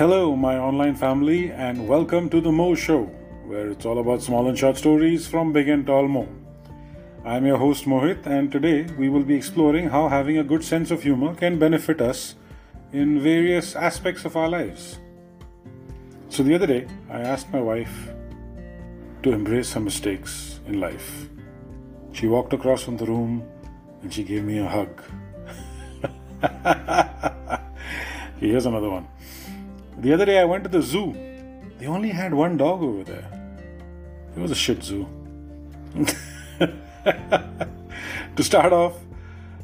Hello, my online family, and welcome to the Mo Show, where it's all about small and short stories from big and tall Mo. I'm your host Mohit, and today we will be exploring how having a good sense of humor can benefit us in various aspects of our lives. So, the other day, I asked my wife to embrace her mistakes in life. She walked across from the room and she gave me a hug. Here's another one. The other day I went to the zoo. They only had one dog over there. It was a shit zoo. to start off,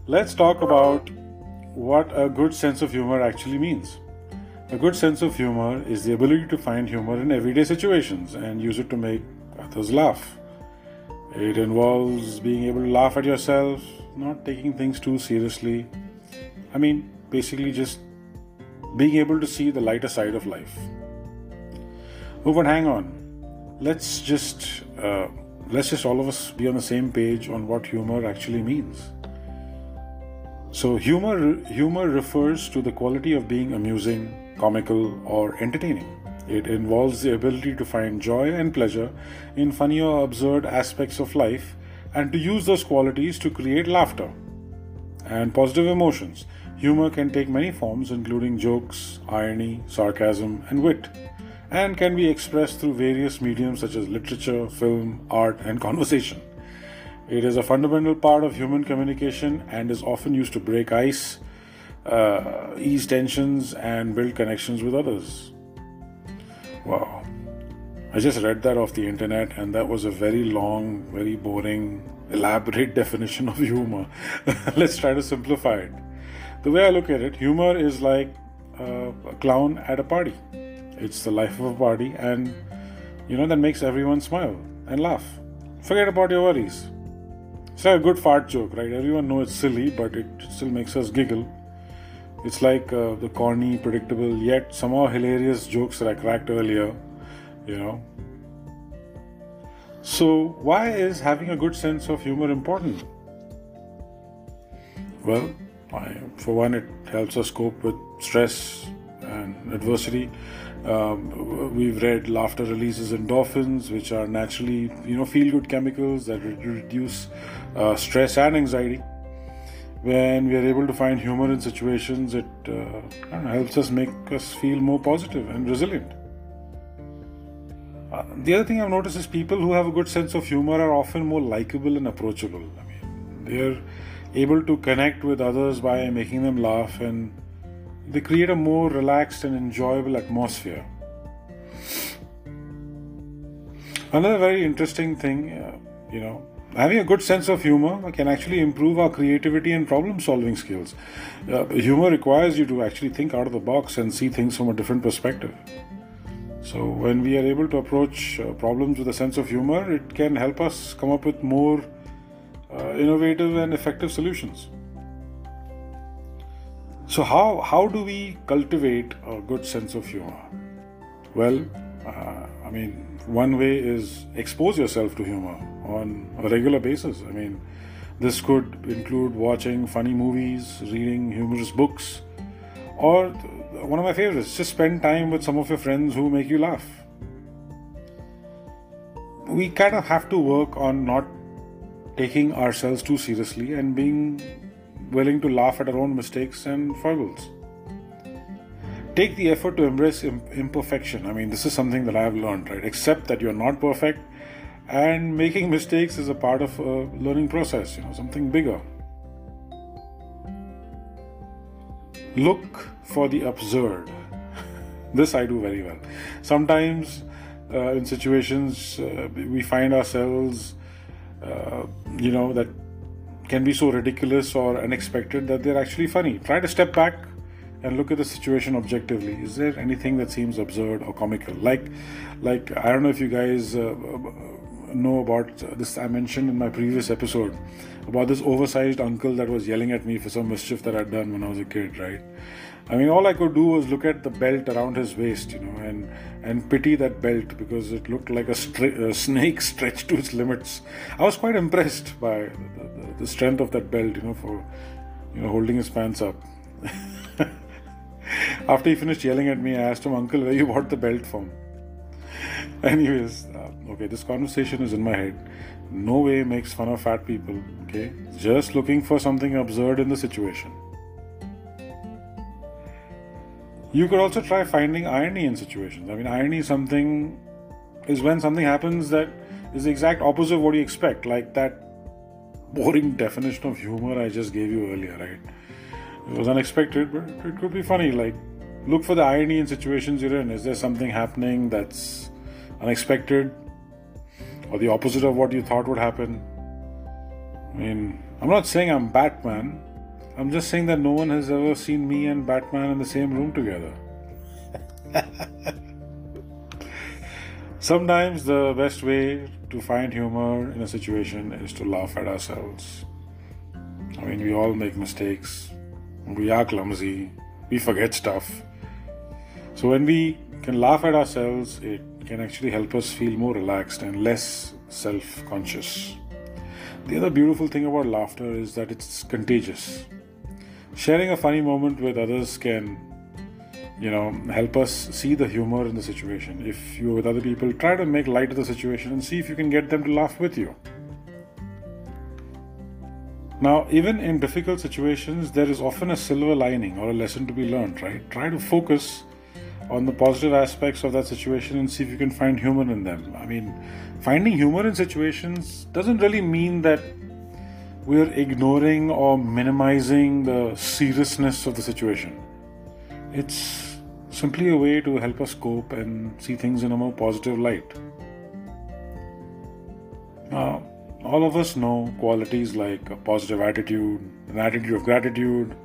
let's talk about what a good sense of humor actually means. A good sense of humor is the ability to find humor in everyday situations and use it to make others laugh. It involves being able to laugh at yourself, not taking things too seriously. I mean, basically just being able to see the lighter side of life. Oh, but hang on. Let's just uh, let's just all of us be on the same page on what humor actually means. So, humor humor refers to the quality of being amusing, comical, or entertaining. It involves the ability to find joy and pleasure in funny or absurd aspects of life and to use those qualities to create laughter and positive emotions. Humor can take many forms, including jokes, irony, sarcasm, and wit, and can be expressed through various mediums such as literature, film, art, and conversation. It is a fundamental part of human communication and is often used to break ice, uh, ease tensions, and build connections with others. Wow. I just read that off the internet, and that was a very long, very boring, elaborate definition of humor. Let's try to simplify it. The way I look at it, humor is like a clown at a party. It's the life of a party, and you know, that makes everyone smile and laugh. Forget about your worries. It's like a good fart joke, right? Everyone knows it's silly, but it still makes us giggle. It's like uh, the corny, predictable, yet somehow hilarious jokes that I cracked earlier, you know. So, why is having a good sense of humor important? Well, I, for one, it helps us cope with stress and adversity. Um, we've read laughter releases endorphins, which are naturally, you know, feel-good chemicals that reduce uh, stress and anxiety when we are able to find humor in situations, it uh, know, helps us make us feel more positive and resilient. Uh, the other thing I've noticed is people who have a good sense of humor are often more likable and approachable. I mean, they're able to connect with others by making them laugh, and they create a more relaxed and enjoyable atmosphere. Another very interesting thing, uh, you know, having a good sense of humor can actually improve our creativity and problem solving skills. Uh, humor requires you to actually think out of the box and see things from a different perspective. So, when we are able to approach uh, problems with a sense of humor, it can help us come up with more uh, innovative and effective solutions. So, how, how do we cultivate a good sense of humor? Well, uh, I mean, one way is expose yourself to humor on a regular basis. I mean, this could include watching funny movies, reading humorous books, or one of my favorites, just spend time with some of your friends who make you laugh. We kind of have to work on not taking ourselves too seriously and being willing to laugh at our own mistakes and foibles. Take the effort to embrace imperfection. I mean, this is something that I have learned, right? Accept that you're not perfect and making mistakes is a part of a learning process, you know, something bigger. Look for the absurd. this I do very well. Sometimes uh, in situations uh, we find ourselves, uh, you know, that can be so ridiculous or unexpected that they're actually funny. Try to step back and look at the situation objectively. Is there anything that seems absurd or comical? Like, like I don't know if you guys uh, know about this I mentioned in my previous episode about this oversized uncle that was yelling at me for some mischief that I'd done when I was a kid, right? I mean, all I could do was look at the belt around his waist, you know, and and pity that belt because it looked like a, a snake stretched to its limits. I was quite impressed by the, the, the strength of that belt, you know, for you know holding his pants up. After he finished yelling at me, I asked him, Uncle, where you bought the belt from? Anyways, uh, okay, this conversation is in my head. No way makes fun of fat people, okay? Just looking for something absurd in the situation. You could also try finding irony in situations. I mean, irony is something is when something happens that is the exact opposite of what you expect, like that boring definition of humor I just gave you earlier, right? It was unexpected, but it could be funny. Like, look for the irony in situations you're in. Is there something happening that's unexpected or the opposite of what you thought would happen? I mean, I'm not saying I'm Batman. I'm just saying that no one has ever seen me and Batman in the same room together. Sometimes the best way to find humor in a situation is to laugh at ourselves. I mean, we all make mistakes, we are clumsy, we forget stuff. So, when we can laugh at ourselves, it can actually help us feel more relaxed and less self conscious. The other beautiful thing about laughter is that it's contagious. Sharing a funny moment with others can you know help us see the humor in the situation. If you're with other people try to make light of the situation and see if you can get them to laugh with you. Now even in difficult situations there is often a silver lining or a lesson to be learned right? Try to focus on the positive aspects of that situation and see if you can find humor in them. I mean finding humor in situations doesn't really mean that we're ignoring or minimizing the seriousness of the situation it's simply a way to help us cope and see things in a more positive light. Now, all of us know qualities like a positive attitude, an attitude of gratitude,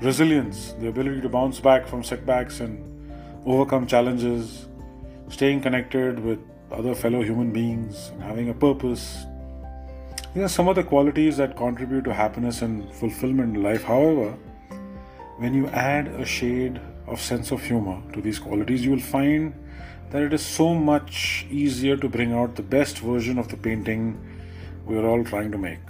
resilience, the ability to bounce back from setbacks and overcome challenges, staying connected with other fellow human beings, having a purpose. These are some of the qualities that contribute to happiness and fulfillment in life. However, when you add a shade of sense of humor to these qualities, you will find that it is so much easier to bring out the best version of the painting we are all trying to make.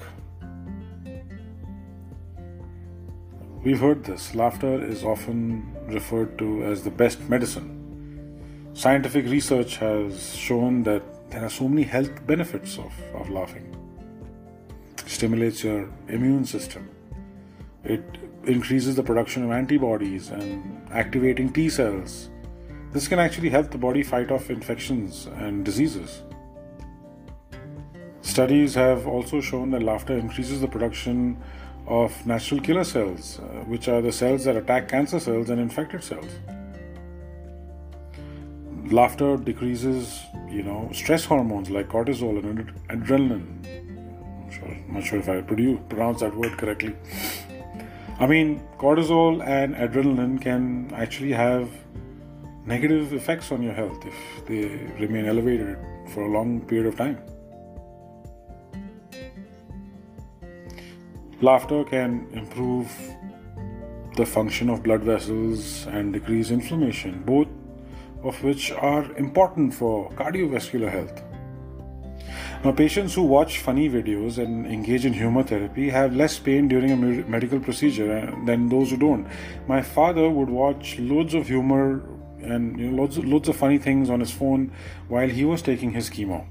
We've heard this. Laughter is often referred to as the best medicine. Scientific research has shown that there are so many health benefits of, of laughing. Stimulates your immune system. It increases the production of antibodies and activating T cells. This can actually help the body fight off infections and diseases. Studies have also shown that laughter increases the production of natural killer cells, uh, which are the cells that attack cancer cells and infected cells. Laughter decreases, you know, stress hormones like cortisol and adrenaline. I'm, not sure if I pronounce that word correctly. I mean, cortisol and adrenaline can actually have negative effects on your health if they remain elevated for a long period of time. Laughter can improve the function of blood vessels and decrease inflammation, both of which are important for cardiovascular health. Now, patients who watch funny videos and engage in humor therapy have less pain during a medical procedure uh, than those who don't. My father would watch loads of humor and you know, loads, loads of funny things on his phone while he was taking his chemo.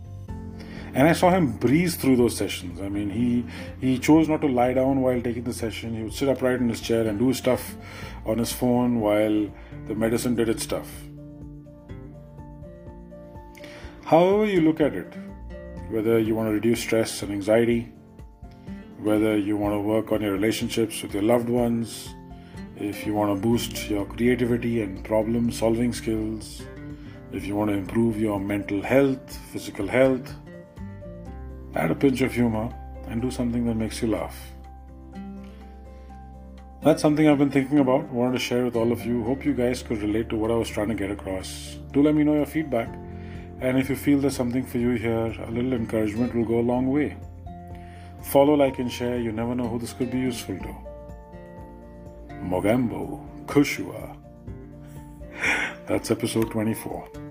And I saw him breeze through those sessions. I mean, he he chose not to lie down while taking the session. He would sit upright in his chair and do stuff on his phone while the medicine did its stuff. However, you look at it, whether you want to reduce stress and anxiety, whether you want to work on your relationships with your loved ones, if you want to boost your creativity and problem solving skills, if you want to improve your mental health, physical health, add a pinch of humor and do something that makes you laugh. That's something I've been thinking about, wanted to share with all of you. Hope you guys could relate to what I was trying to get across. Do let me know your feedback. And if you feel there's something for you here, a little encouragement will go a long way. Follow, like, and share. You never know who this could be useful to. Mogambo, Kushua. That's episode 24.